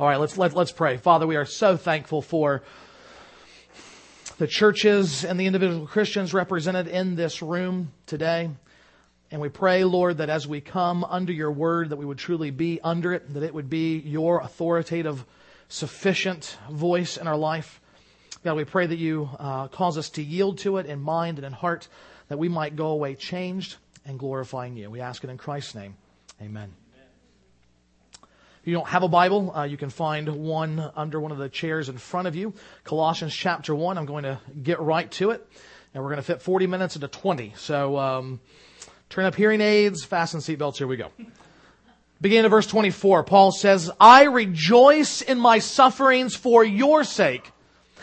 All right, let's, let, let's pray. Father, we are so thankful for the churches and the individual Christians represented in this room today. And we pray, Lord, that as we come under your word, that we would truly be under it, that it would be your authoritative, sufficient voice in our life. God, we pray that you uh, cause us to yield to it in mind and in heart, that we might go away changed and glorifying you. We ask it in Christ's name. Amen. If you don't have a Bible, uh, you can find one under one of the chairs in front of you. Colossians chapter 1. I'm going to get right to it. And we're going to fit 40 minutes into 20. So um, turn up hearing aids, fasten seatbelts. Here we go. Beginning of verse 24, Paul says, I rejoice in my sufferings for your sake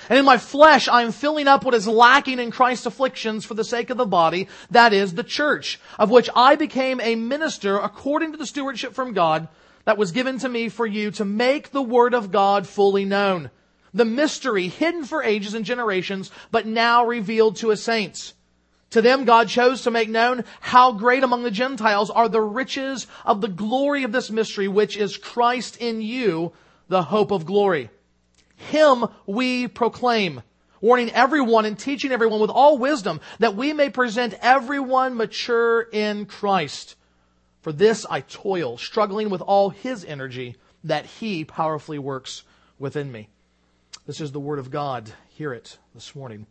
and in my flesh, I am filling up what is lacking in Christ's afflictions for the sake of the body, that is the church, of which I became a minister according to the stewardship from God that was given to me for you to make the word of God fully known. The mystery hidden for ages and generations, but now revealed to his saints. To them God chose to make known how great among the Gentiles are the riches of the glory of this mystery, which is Christ in you, the hope of glory. Him we proclaim, warning everyone and teaching everyone with all wisdom that we may present everyone mature in Christ. For this I toil, struggling with all his energy that he powerfully works within me. This is the word of God. Hear it this morning.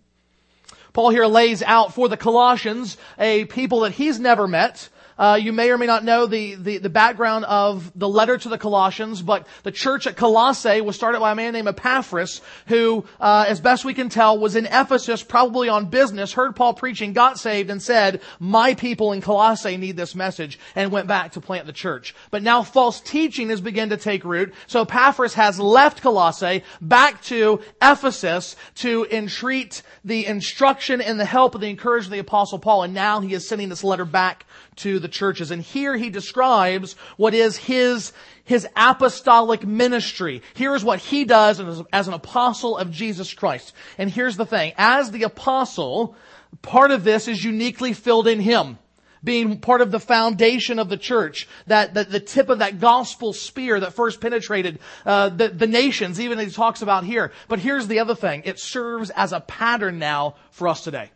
Paul here lays out for the Colossians a people that he's never met, uh, you may or may not know the, the, the, background of the letter to the Colossians, but the church at Colossae was started by a man named Epaphras, who, uh, as best we can tell, was in Ephesus, probably on business, heard Paul preaching, got saved, and said, "My people in Colossae need this message," and went back to plant the church. But now false teaching has begun to take root, so Epaphras has left Colossae back to Ephesus to entreat the instruction and the help of the encouragement of the apostle Paul, and now he is sending this letter back to the churches. And here he describes what is his, his apostolic ministry. Here is what he does as, as an apostle of Jesus Christ. And here's the thing. As the apostle, part of this is uniquely filled in him being part of the foundation of the church, that, that the tip of that gospel spear that first penetrated uh, the, the nations, even as he talks about here. But here's the other thing: it serves as a pattern now for us today.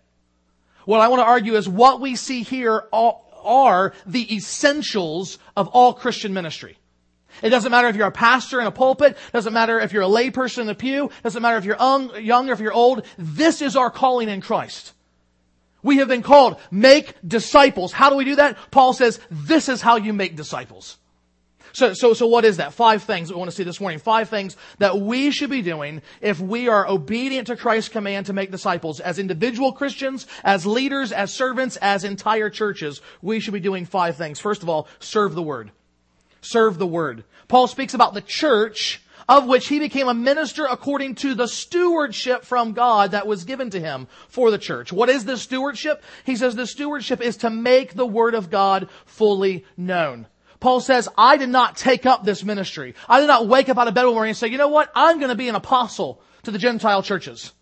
What I want to argue is what we see here all, are the essentials of all Christian ministry. It doesn't matter if you're a pastor in a pulpit. Doesn't matter if you're a layperson in the pew. Doesn't matter if you're young or if you're old. This is our calling in Christ. We have been called make disciples. How do we do that? Paul says this is how you make disciples. So, so, so what is that? Five things we want to see this morning. Five things that we should be doing if we are obedient to Christ's command to make disciples as individual Christians, as leaders, as servants, as entire churches. We should be doing five things. First of all, serve the word. Serve the word. Paul speaks about the church of which he became a minister according to the stewardship from God that was given to him for the church. What is this stewardship? He says the stewardship is to make the word of God fully known. Paul says, I did not take up this ministry. I did not wake up out of bed one morning and say, you know what? I'm going to be an apostle to the Gentile churches.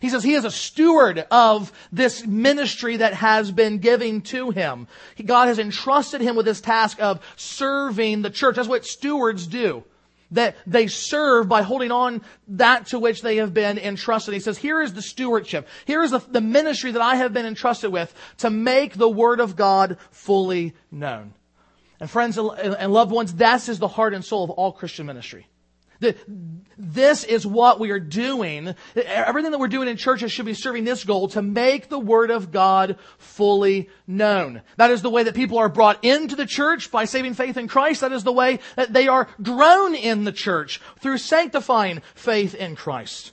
He says he is a steward of this ministry that has been given to him. God has entrusted him with this task of serving the church. That's what stewards do. That they serve by holding on that to which they have been entrusted. He says, here is the stewardship. Here is the, the ministry that I have been entrusted with to make the word of God fully known. And friends and loved ones, this is the heart and soul of all Christian ministry. This is what we are doing. Everything that we're doing in churches should be serving this goal to make the Word of God fully known. That is the way that people are brought into the church by saving faith in Christ. That is the way that they are grown in the church through sanctifying faith in Christ.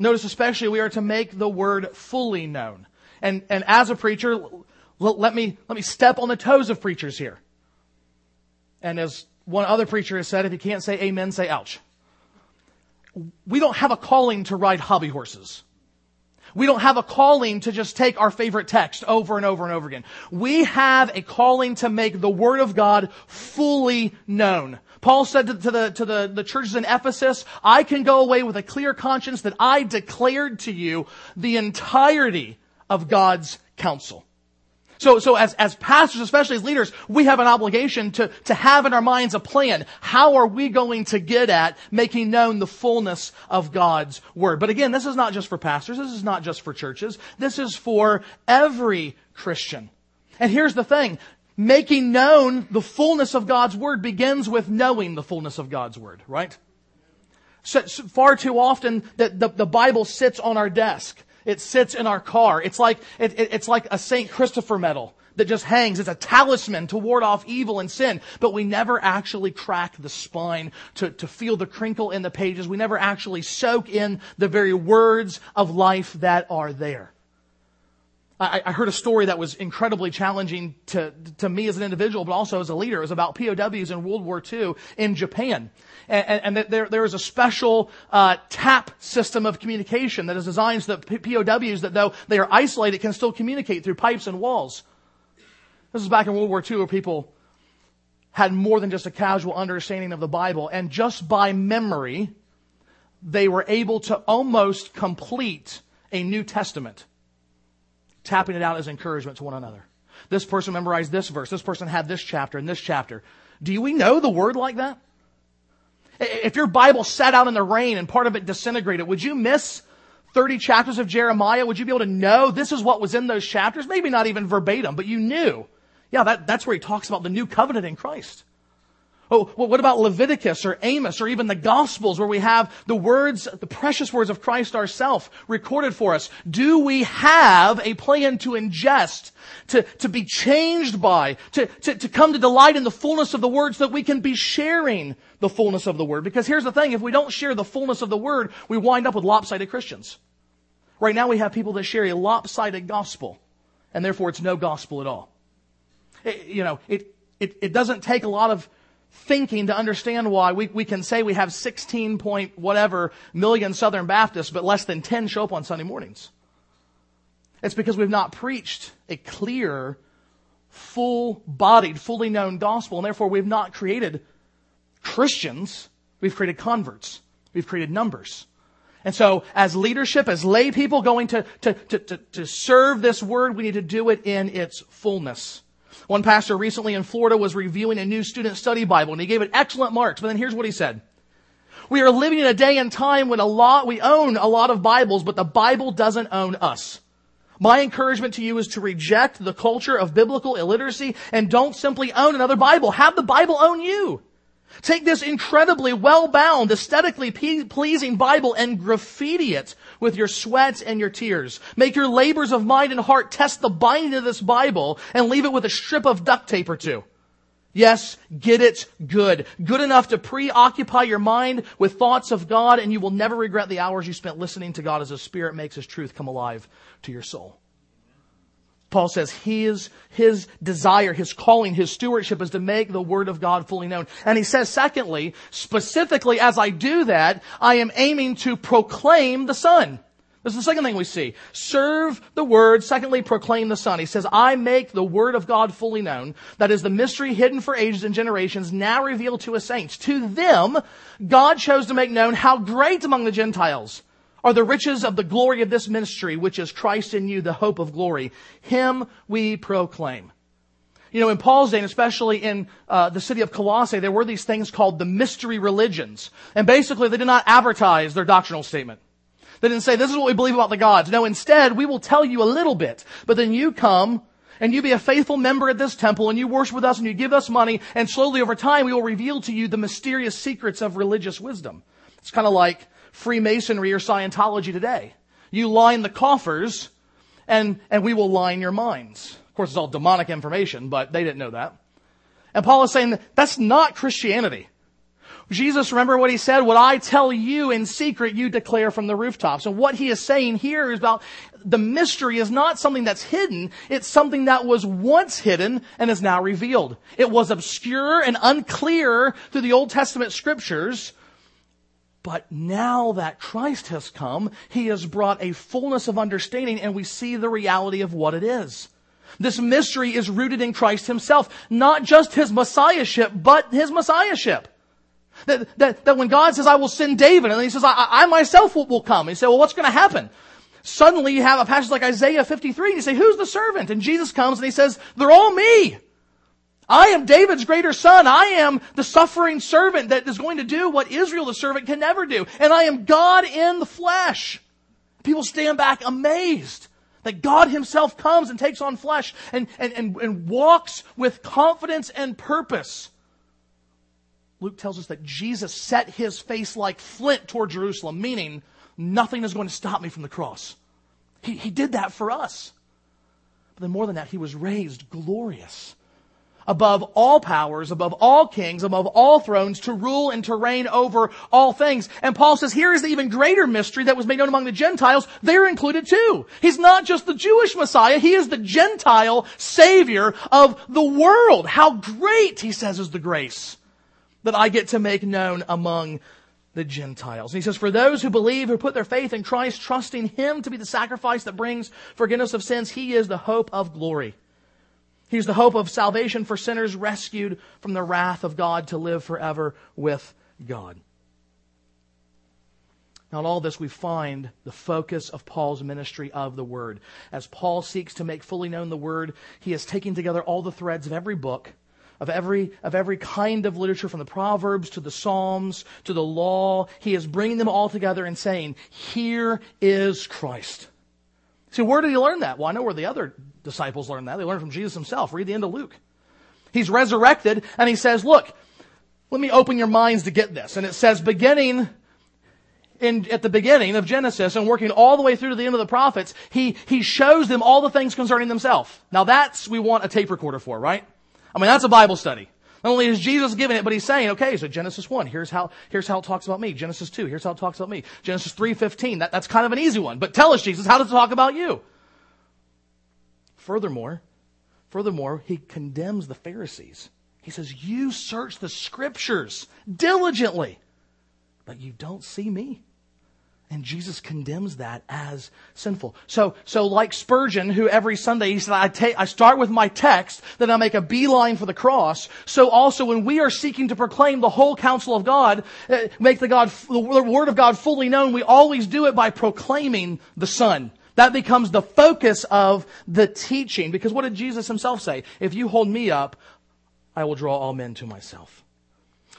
Notice especially we are to make the Word fully known. And, and as a preacher, let me, let me step on the toes of preachers here. And as one other preacher has said, if you can't say amen, say ouch. We don't have a calling to ride hobby horses. We don't have a calling to just take our favorite text over and over and over again. We have a calling to make the Word of God fully known. Paul said to, the, to the, the churches in Ephesus, I can go away with a clear conscience that I declared to you the entirety of God's counsel. So, so as, as pastors, especially as leaders, we have an obligation to, to have in our minds a plan. How are we going to get at making known the fullness of God's Word? But again, this is not just for pastors. This is not just for churches. This is for every Christian. And here's the thing. Making known the fullness of God's Word begins with knowing the fullness of God's Word, right? So, far too often that the, the Bible sits on our desk. It sits in our car. It's like, it, it, it's like a St. Christopher medal that just hangs. It's a talisman to ward off evil and sin. But we never actually crack the spine to, to feel the crinkle in the pages. We never actually soak in the very words of life that are there. I, I heard a story that was incredibly challenging to, to me as an individual, but also as a leader. It was about POWs in World War II in Japan. And, and, there, there is a special uh, tap system of communication that is designed so that POWs, that though they are isolated, can still communicate through pipes and walls. This is back in World War II where people had more than just a casual understanding of the Bible. And just by memory, they were able to almost complete a New Testament tapping it out as encouragement to one another. This person memorized this verse. This person had this chapter and this chapter. Do we know the word like that? If your Bible sat out in the rain and part of it disintegrated, would you miss 30 chapters of Jeremiah? Would you be able to know this is what was in those chapters? Maybe not even verbatim, but you knew. Yeah, that, that's where he talks about the new covenant in Christ. Oh, well, what about Leviticus or Amos or even the Gospels where we have the words, the precious words of Christ ourself recorded for us? Do we have a plan to ingest, to, to be changed by, to, to, to come to delight in the fullness of the word so that we can be sharing the fullness of the word? Because here's the thing, if we don't share the fullness of the word, we wind up with lopsided Christians. Right now we have people that share a lopsided gospel, and therefore it's no gospel at all. It, you know, it, it, it doesn't take a lot of thinking to understand why we, we can say we have 16 point whatever million Southern Baptists, but less than 10 show up on Sunday mornings. It's because we've not preached a clear, full bodied, fully known gospel, and therefore we've not created Christians. We've created converts. We've created numbers. And so, as leadership, as lay people going to, to, to, to, to serve this word, we need to do it in its fullness. One pastor recently in Florida was reviewing a new student study Bible and he gave it excellent marks. But then here's what he said. We are living in a day and time when a lot, we own a lot of Bibles, but the Bible doesn't own us. My encouragement to you is to reject the culture of biblical illiteracy and don't simply own another Bible. Have the Bible own you. Take this incredibly well-bound, aesthetically pleasing Bible and graffiti it with your sweat and your tears. Make your labors of mind and heart test the binding of this Bible and leave it with a strip of duct tape or two. Yes, get it good. Good enough to preoccupy your mind with thoughts of God and you will never regret the hours you spent listening to God as the Spirit makes His truth come alive to your soul. Paul says his, his desire, his calling, his stewardship is to make the Word of God fully known. And he says, secondly, specifically as I do that, I am aiming to proclaim the Son. This is the second thing we see. Serve the Word. Secondly, proclaim the Son. He says, I make the Word of God fully known. That is the mystery hidden for ages and generations, now revealed to his saints. To them, God chose to make known how great among the Gentiles are the riches of the glory of this ministry, which is Christ in you, the hope of glory. Him we proclaim. You know, in Paul's day, and especially in uh, the city of Colossae, there were these things called the mystery religions. And basically, they did not advertise their doctrinal statement. They didn't say, this is what we believe about the gods. No, instead, we will tell you a little bit. But then you come and you be a faithful member at this temple and you worship with us and you give us money and slowly over time we will reveal to you the mysterious secrets of religious wisdom. It's kind of like Freemasonry or Scientology today. You line the coffers and, and we will line your minds. Of course, it's all demonic information, but they didn't know that. And Paul is saying that that's not Christianity. Jesus, remember what he said? What I tell you in secret, you declare from the rooftops. And what he is saying here is about the mystery is not something that's hidden. It's something that was once hidden and is now revealed. It was obscure and unclear through the Old Testament scriptures, but now that Christ has come, He has brought a fullness of understanding and we see the reality of what it is. This mystery is rooted in Christ Himself, not just His Messiahship, but His Messiahship. That, that, that when God says, I will send David, and he says, I, I myself will, will come. And you say, well, what's going to happen? Suddenly you have a passage like Isaiah 53 and you say, who's the servant? And Jesus comes and he says, they're all me. I am David's greater son. I am the suffering servant that is going to do what Israel the servant can never do. And I am God in the flesh. People stand back amazed that God himself comes and takes on flesh and, and, and, and walks with confidence and purpose. Luke tells us that Jesus set his face like flint toward Jerusalem, meaning nothing is going to stop me from the cross. He, he did that for us. But then more than that, he was raised glorious above all powers, above all kings, above all thrones, to rule and to reign over all things. And Paul says, here is the even greater mystery that was made known among the Gentiles. They're included too. He's not just the Jewish Messiah, he is the Gentile Savior of the world. How great, he says, is the grace that I get to make known among the Gentiles. And he says, for those who believe, who put their faith in Christ, trusting Him to be the sacrifice that brings forgiveness of sins, He is the hope of glory. He's the hope of salvation for sinners rescued from the wrath of God to live forever with God. Now, in all this, we find the focus of Paul's ministry of the Word. As Paul seeks to make fully known the Word, he is taking together all the threads of every book, of every, of every kind of literature, from the Proverbs to the Psalms to the law. He is bringing them all together and saying, Here is Christ. See, where did he learn that? Well, I know where the other disciples learn that. They learned from Jesus himself. Read the end of Luke. He's resurrected and he says, look, let me open your minds to get this. And it says, beginning in, at the beginning of Genesis and working all the way through to the end of the prophets, he, he shows them all the things concerning themselves. Now that's, we want a tape recorder for, right? I mean, that's a Bible study. Not only is Jesus giving it, but he's saying, okay, so Genesis 1, here's how, here's how it talks about me. Genesis 2, here's how it talks about me. Genesis 3.15, that, that's kind of an easy one. But tell us, Jesus, how does it talk about you? Furthermore, furthermore, he condemns the Pharisees. He says, you search the scriptures diligently, but you don't see me. And Jesus condemns that as sinful. So, so like Spurgeon, who every Sunday he said, I, take, I start with my text, then I make a beeline for the cross. So also when we are seeking to proclaim the whole counsel of God, uh, make the God, the word of God fully known, we always do it by proclaiming the Son. That becomes the focus of the teaching. Because what did Jesus himself say? If you hold me up, I will draw all men to myself.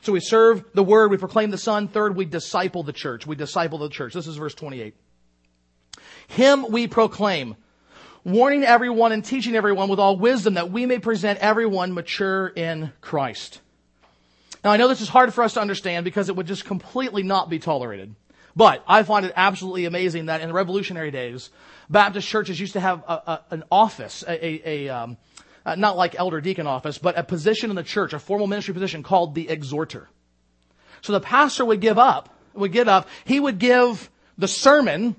So we serve the word, we proclaim the son. Third, we disciple the church. We disciple the church. This is verse 28. Him we proclaim, warning everyone and teaching everyone with all wisdom that we may present everyone mature in Christ. Now I know this is hard for us to understand because it would just completely not be tolerated. But I find it absolutely amazing that in the revolutionary days, Baptist churches used to have a, a, an office, a, a um, uh, not like elder deacon office, but a position in the church, a formal ministry position called the exhorter. So the pastor would give up, would get up, he would give the sermon,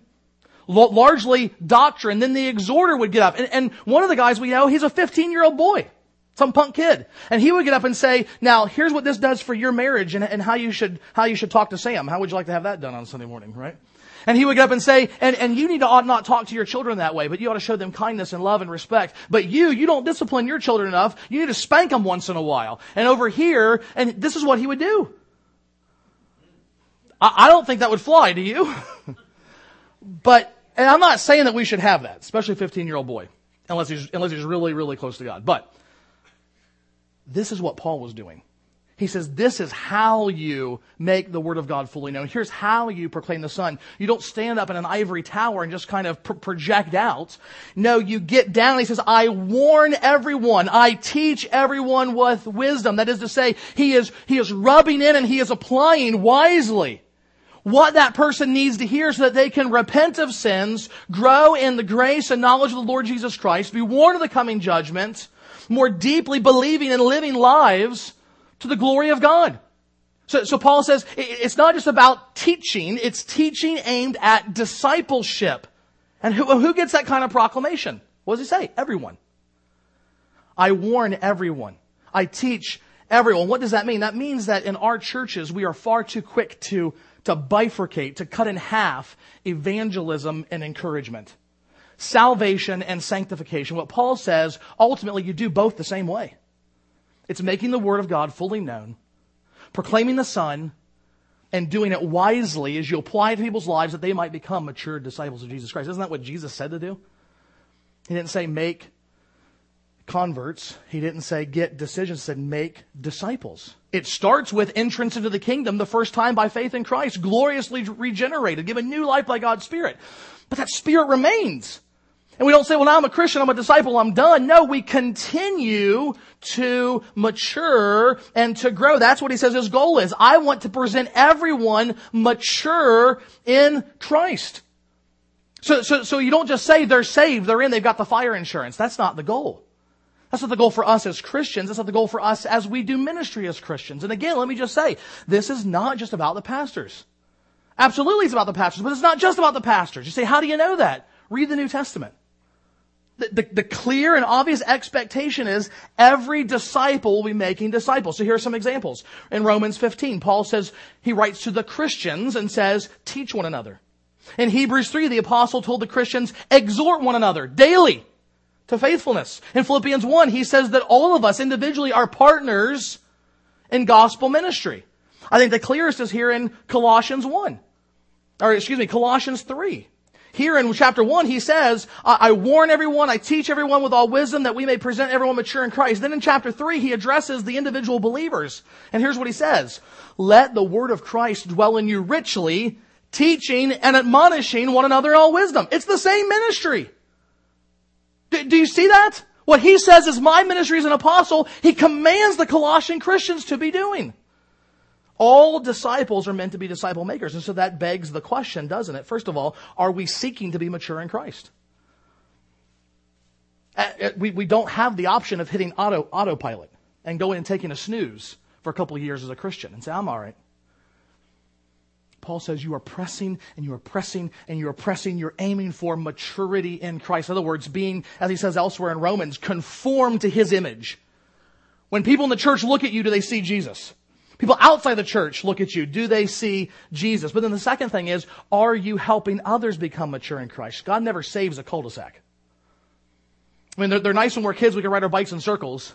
largely doctrine, then the exhorter would get up. And, and one of the guys we know, he's a 15 year old boy. Some punk kid. And he would get up and say, now here's what this does for your marriage and, and how you should, how you should talk to Sam. How would you like to have that done on Sunday morning, right? And he would get up and say, and, and you need to ought not talk to your children that way, but you ought to show them kindness and love and respect. But you, you don't discipline your children enough. You need to spank them once in a while. And over here, and this is what he would do. I, I don't think that would fly, do you? but, and I'm not saying that we should have that, especially a 15 year old boy, unless he's, unless he's really, really close to God. But, this is what Paul was doing. He says, this is how you make the word of God fully known. Here's how you proclaim the Son. You don't stand up in an ivory tower and just kind of pr- project out. No, you get down. He says, I warn everyone. I teach everyone with wisdom. That is to say, he is, he is rubbing in and he is applying wisely what that person needs to hear so that they can repent of sins, grow in the grace and knowledge of the Lord Jesus Christ, be warned of the coming judgment, more deeply believing and living lives to the glory of God. So, so Paul says it's not just about teaching, it's teaching aimed at discipleship. And who, who gets that kind of proclamation? What does he say? Everyone. I warn everyone. I teach everyone. What does that mean? That means that in our churches, we are far too quick to, to bifurcate, to cut in half evangelism and encouragement. Salvation and sanctification. What Paul says, ultimately you do both the same way. It's making the Word of God fully known, proclaiming the Son, and doing it wisely as you apply it to people's lives that they might become mature disciples of Jesus Christ. Isn't that what Jesus said to do? He didn't say make converts. He didn't say get decisions. He said make disciples. It starts with entrance into the kingdom the first time by faith in Christ, gloriously regenerated, given new life by God's Spirit. But that Spirit remains. And we don't say, well, now I'm a Christian, I'm a disciple, I'm done. No, we continue to mature and to grow. That's what he says his goal is. I want to present everyone mature in Christ. So, so, so you don't just say they're saved, they're in, they've got the fire insurance. That's not the goal. That's not the goal for us as Christians. That's not the goal for us as we do ministry as Christians. And again, let me just say, this is not just about the pastors. Absolutely it's about the pastors, but it's not just about the pastors. You say, how do you know that? Read the New Testament the, the, the, clear and obvious expectation is every disciple will be making disciples. So here are some examples. In Romans 15, Paul says, he writes to the Christians and says, teach one another. In Hebrews 3, the apostle told the Christians, exhort one another daily to faithfulness. In Philippians 1, he says that all of us individually are partners in gospel ministry. I think the clearest is here in Colossians 1. Or excuse me, Colossians 3. Here in chapter 1, he says, I warn everyone, I teach everyone with all wisdom that we may present everyone mature in Christ. Then in chapter 3, he addresses the individual believers. And here's what he says. Let the word of Christ dwell in you richly, teaching and admonishing one another in all wisdom. It's the same ministry. Do, do you see that? What he says is my ministry as an apostle, he commands the Colossian Christians to be doing. All disciples are meant to be disciple makers. And so that begs the question, doesn't it? First of all, are we seeking to be mature in Christ? Uh, uh, we, we don't have the option of hitting auto, autopilot and going and taking a snooze for a couple of years as a Christian and say, I'm all right. Paul says you are pressing and you are pressing and you are pressing. You're aiming for maturity in Christ. In other words, being, as he says elsewhere in Romans, conformed to his image. When people in the church look at you, do they see Jesus? People outside the church look at you. Do they see Jesus? But then the second thing is, are you helping others become mature in Christ? God never saves a cul-de-sac. I mean, they're, they're nice when we're kids. We can ride our bikes in circles.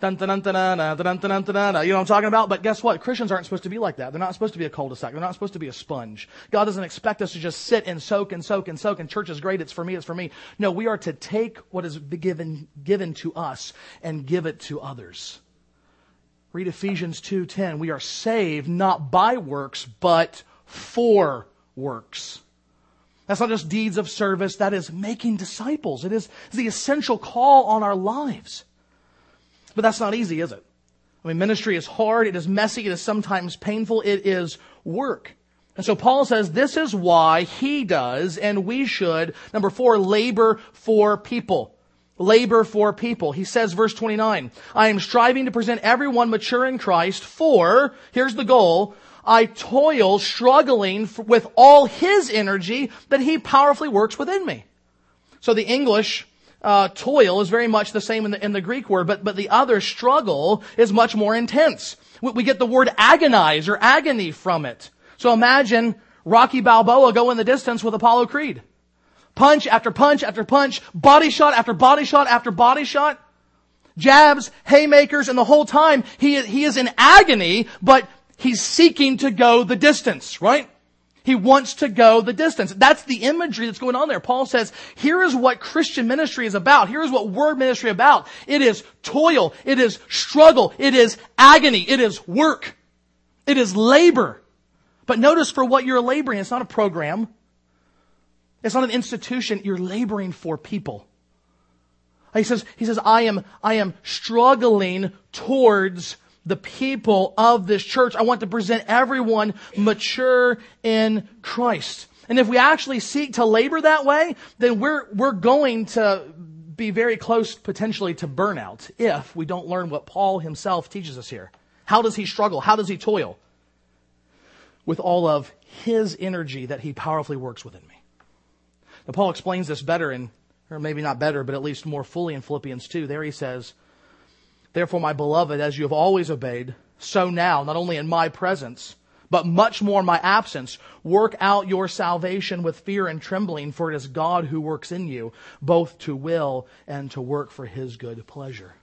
Dun, dun, dun, you know what I'm talking about? But guess what? Christians aren't supposed to be like that. They're not supposed to be a cul-de-sac. They're not supposed to be a sponge. God doesn't expect us to just sit and soak and soak and soak and church is great. It's for me. It's for me. No, we are to take what is given, given to us and give it to others. Read Ephesians 2:10. We are saved not by works, but for works. That's not just deeds of service, that is making disciples. It is the essential call on our lives. But that's not easy, is it? I mean, ministry is hard, it is messy, it is sometimes painful, it is work. And so Paul says this is why he does, and we should, number four, labor for people labor for people. He says, verse 29, I am striving to present everyone mature in Christ for, here's the goal, I toil struggling with all his energy that he powerfully works within me. So the English uh, toil is very much the same in the, in the Greek word, but, but the other struggle is much more intense. We, we get the word agonize or agony from it. So imagine Rocky Balboa go in the distance with Apollo Creed punch after punch after punch, body shot after body shot after body shot, jabs, haymakers, and the whole time he, he is in agony, but he's seeking to go the distance, right? He wants to go the distance. That's the imagery that's going on there. Paul says, here is what Christian ministry is about. Here is what word ministry about. It is toil. It is struggle. It is agony. It is work. It is labor. But notice for what you're laboring, it's not a program. It's not an institution. You're laboring for people. He says, he says, I am, I am struggling towards the people of this church. I want to present everyone mature in Christ. And if we actually seek to labor that way, then we're, we're going to be very close potentially to burnout if we don't learn what Paul himself teaches us here. How does he struggle? How does he toil? With all of his energy that he powerfully works within me. Now, Paul explains this better in, or maybe not better, but at least more fully in Philippians 2. There he says, Therefore, my beloved, as you have always obeyed, so now, not only in my presence, but much more in my absence, work out your salvation with fear and trembling, for it is God who works in you, both to will and to work for his good pleasure.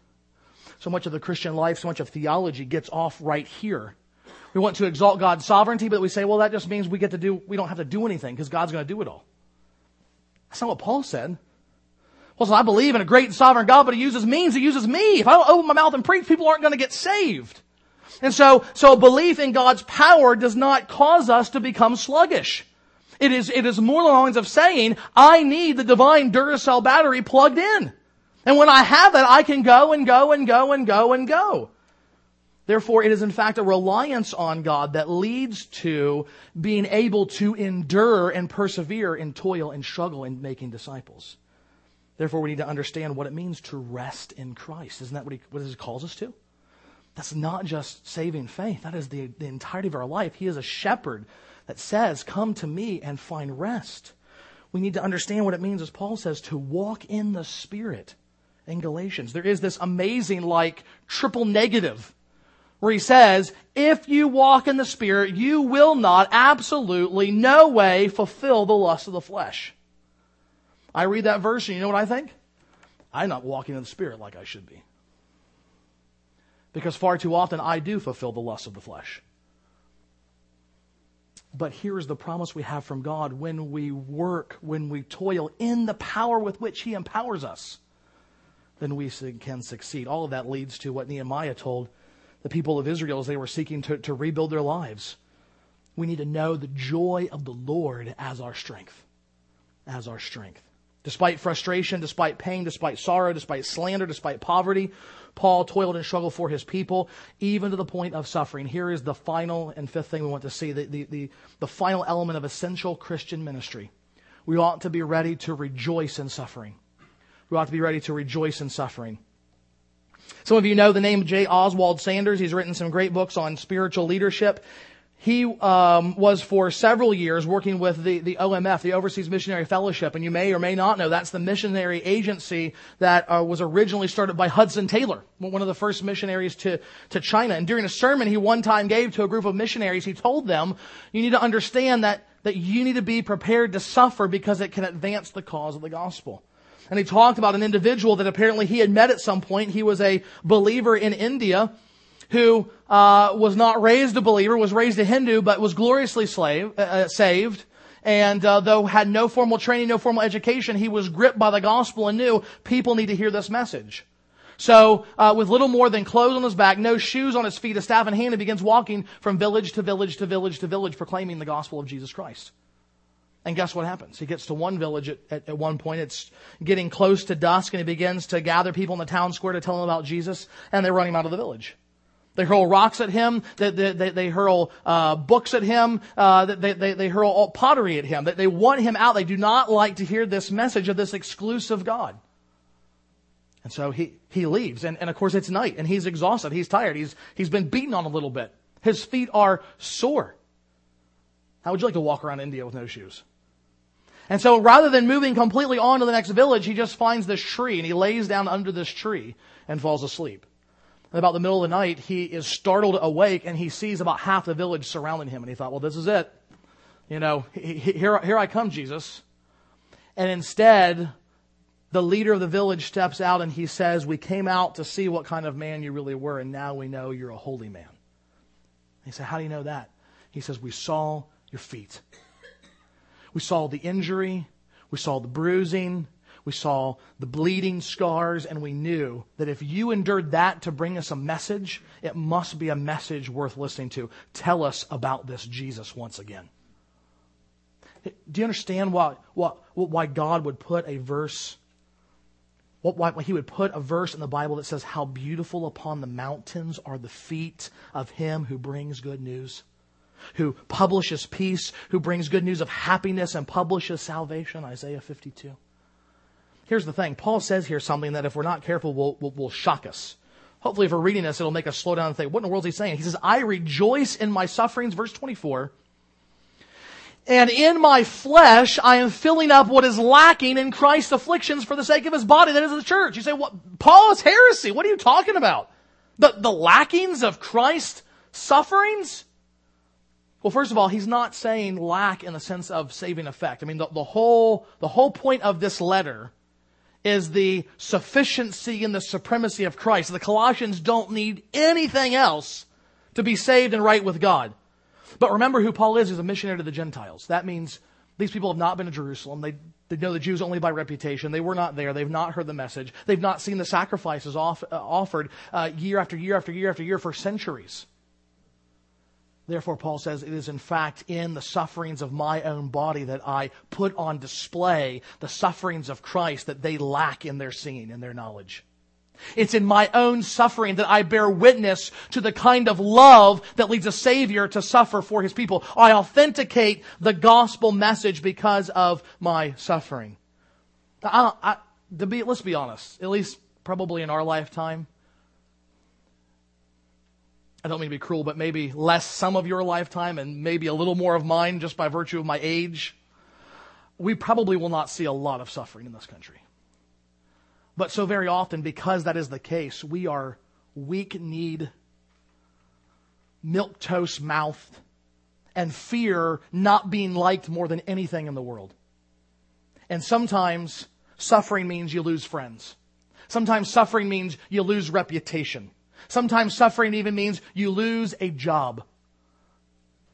So much of the Christian life, so much of theology gets off right here We want to exalt God's sovereignty, but we say, well, that just means we get to do, we don't have to do anything because God's going to do it all. That's not what Paul said. Well, so I believe in a great and sovereign God, but he uses means, he uses me. If I don't open my mouth and preach, people aren't going to get saved. And so, so belief in God's power does not cause us to become sluggish. It is, it is more along the lines of saying, I need the divine Duracell battery plugged in. And when I have it, I can go and go and go and go and go. Therefore, it is in fact a reliance on God that leads to being able to endure and persevere in toil and struggle in making disciples. Therefore, we need to understand what it means to rest in Christ. Isn't that what he, what he calls us to? That's not just saving faith. That is the, the entirety of our life. He is a shepherd that says, come to me and find rest. We need to understand what it means, as Paul says, to walk in the Spirit in Galatians. There is this amazing, like, triple negative where he says, if you walk in the Spirit, you will not, absolutely, no way, fulfill the lust of the flesh. I read that verse and you know what I think? I'm not walking in the Spirit like I should be. Because far too often I do fulfill the lust of the flesh. But here's the promise we have from God when we work, when we toil in the power with which He empowers us, then we can succeed. All of that leads to what Nehemiah told the people of Israel as they were seeking to, to rebuild their lives. We need to know the joy of the Lord as our strength. As our strength. Despite frustration, despite pain, despite sorrow, despite slander, despite poverty, Paul toiled and struggled for his people, even to the point of suffering. Here is the final and fifth thing we want to see the, the, the, the final element of essential Christian ministry. We ought to be ready to rejoice in suffering. We ought to be ready to rejoice in suffering. Some of you know the name J. Oswald Sanders. He's written some great books on spiritual leadership. He um, was for several years working with the, the OMF, the Overseas Missionary Fellowship, and you may or may not know that's the missionary agency that uh, was originally started by Hudson Taylor, one of the first missionaries to, to China. And during a sermon he one time gave to a group of missionaries, he told them, you need to understand that, that you need to be prepared to suffer because it can advance the cause of the gospel. And he talked about an individual that apparently he had met at some point. He was a believer in India who uh, was not raised a believer, was raised a Hindu, but was gloriously slave, uh, uh, saved. And uh, though had no formal training, no formal education, he was gripped by the gospel and knew people need to hear this message. So, uh, with little more than clothes on his back, no shoes on his feet, a staff in hand, he begins walking from village to village to village to village, proclaiming the gospel of Jesus Christ. And guess what happens? He gets to one village at, at, at, one point. It's getting close to dusk and he begins to gather people in the town square to tell them about Jesus and they run him out of the village. They hurl rocks at him. They, they, they hurl uh, books at him. Uh, they, they, they hurl pottery at him. They, they want him out. They do not like to hear this message of this exclusive God. And so he, he leaves. And, and of course it's night and he's exhausted. He's tired. He's, he's been beaten on a little bit. His feet are sore. How would you like to walk around India with no shoes? And so rather than moving completely on to the next village, he just finds this tree and he lays down under this tree and falls asleep. And about the middle of the night, he is startled awake and he sees about half the village surrounding him. And he thought, well, this is it. You know, here, here I come, Jesus. And instead, the leader of the village steps out and he says, we came out to see what kind of man you really were and now we know you're a holy man. He said, how do you know that? He says, we saw your feet. We saw the injury. We saw the bruising. We saw the bleeding scars, and we knew that if you endured that to bring us a message, it must be a message worth listening to. Tell us about this Jesus once again. Do you understand why, why, God would put a verse, why He would put a verse in the Bible that says, How beautiful upon the mountains are the feet of Him who brings good news? Who publishes peace, who brings good news of happiness and publishes salvation. Isaiah 52. Here's the thing. Paul says here something that if we're not careful will, will, will shock us. Hopefully if we're reading this, it'll make us slow down and think, what in the world is he saying? He says, I rejoice in my sufferings, verse 24. And in my flesh, I am filling up what is lacking in Christ's afflictions for the sake of his body, that is the church. You say, what? Paul is heresy. What are you talking about? The, the lackings of Christ's sufferings? Well, first of all, he's not saying lack in the sense of saving effect. I mean, the, the, whole, the whole point of this letter is the sufficiency and the supremacy of Christ. The Colossians don't need anything else to be saved and right with God. But remember who Paul is. He's a missionary to the Gentiles. That means these people have not been to Jerusalem. They, they know the Jews only by reputation. They were not there. They've not heard the message. They've not seen the sacrifices off, uh, offered uh, year after year after year after year for centuries. Therefore, Paul says, it is in fact in the sufferings of my own body that I put on display the sufferings of Christ that they lack in their seeing and their knowledge. It's in my own suffering that I bear witness to the kind of love that leads a Savior to suffer for His people. I authenticate the gospel message because of my suffering. I, I, be, let's be honest, at least probably in our lifetime, I don't mean to be cruel, but maybe less some of your lifetime and maybe a little more of mine just by virtue of my age, we probably will not see a lot of suffering in this country. But so very often, because that is the case, we are weak kneed, milk toast mouthed, and fear not being liked more than anything in the world. And sometimes suffering means you lose friends. Sometimes suffering means you lose reputation. Sometimes suffering even means you lose a job.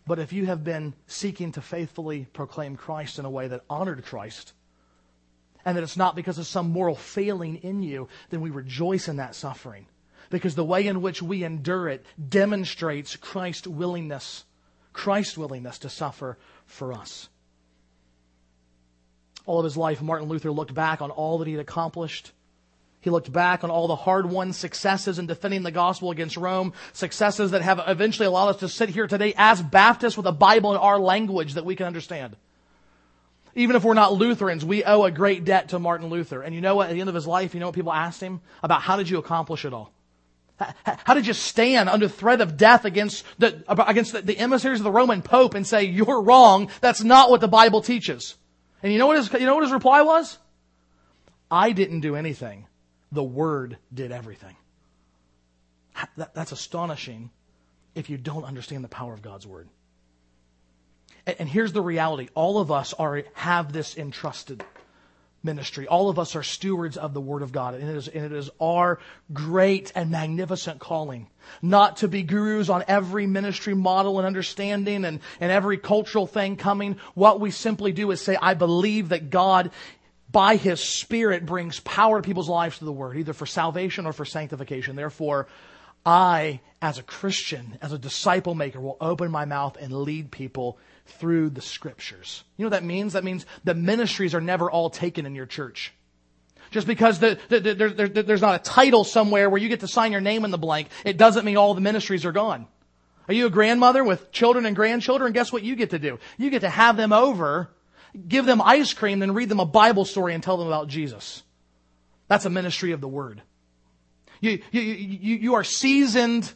But if you have been seeking to faithfully proclaim Christ in a way that honored Christ, and that it's not because of some moral failing in you, then we rejoice in that suffering. Because the way in which we endure it demonstrates Christ's willingness, Christ's willingness to suffer for us. All of his life, Martin Luther looked back on all that he had accomplished he looked back on all the hard won successes in defending the gospel against Rome, successes that have eventually allowed us to sit here today as Baptists with a Bible in our language that we can understand. Even if we're not Lutherans, we owe a great debt to Martin Luther. And you know what? At the end of his life, you know what people asked him? About how did you accomplish it all? How did you stand under threat of death against the, against the, emissaries of the Roman Pope and say, you're wrong, that's not what the Bible teaches? And you know what his, you know what his reply was? I didn't do anything the Word did everything. That, that's astonishing if you don't understand the power of God's Word. And, and here's the reality all of us are, have this entrusted ministry. All of us are stewards of the Word of God, and it, is, and it is our great and magnificent calling. Not to be gurus on every ministry model and understanding and, and every cultural thing coming. What we simply do is say, I believe that God by His Spirit brings power to people's lives to the Word, either for salvation or for sanctification. Therefore, I, as a Christian, as a disciple maker, will open my mouth and lead people through the Scriptures. You know what that means? That means the ministries are never all taken in your church. Just because the, the, the, there's not a title somewhere where you get to sign your name in the blank, it doesn't mean all the ministries are gone. Are you a grandmother with children and grandchildren? Guess what you get to do? You get to have them over give them ice cream than read them a Bible story and tell them about Jesus. That's a ministry of the Word. You, you, you, you are seasoned,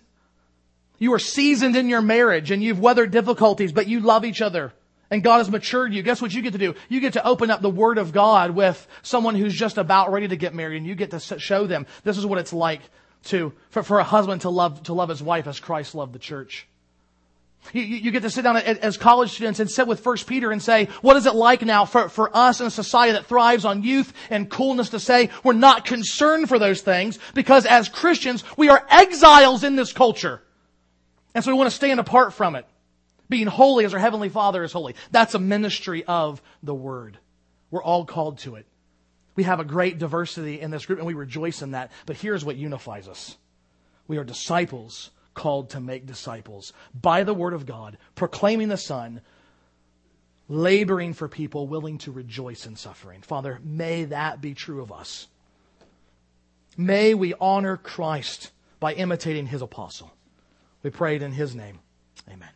you are seasoned in your marriage and you've weathered difficulties, but you love each other. And God has matured you. Guess what you get to do? You get to open up the Word of God with someone who's just about ready to get married and you get to show them this is what it's like to, for, for a husband to love, to love his wife as Christ loved the church. You, you, get to sit down as college students and sit with First Peter and say, what is it like now for, for us in a society that thrives on youth and coolness to say we're not concerned for those things because as Christians, we are exiles in this culture. And so we want to stand apart from it. Being holy as our Heavenly Father is holy. That's a ministry of the Word. We're all called to it. We have a great diversity in this group and we rejoice in that. But here's what unifies us. We are disciples called to make disciples by the Word of God, proclaiming the Son, laboring for people willing to rejoice in suffering. Father, may that be true of us. May we honor Christ by imitating his apostle. We prayed in his name. Amen.